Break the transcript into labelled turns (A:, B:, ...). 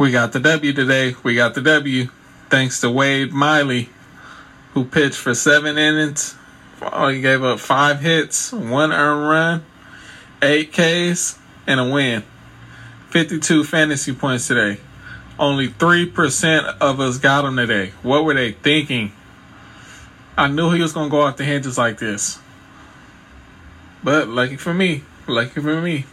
A: We got the W today. We got the W. Thanks to Wade Miley, who pitched for seven innings. Oh, he gave up five hits, one earned run, eight Ks, and a win. 52 fantasy points today. Only 3% of us got him today. What were they thinking? I knew he was going to go off the hinges like this. But lucky for me, lucky for me,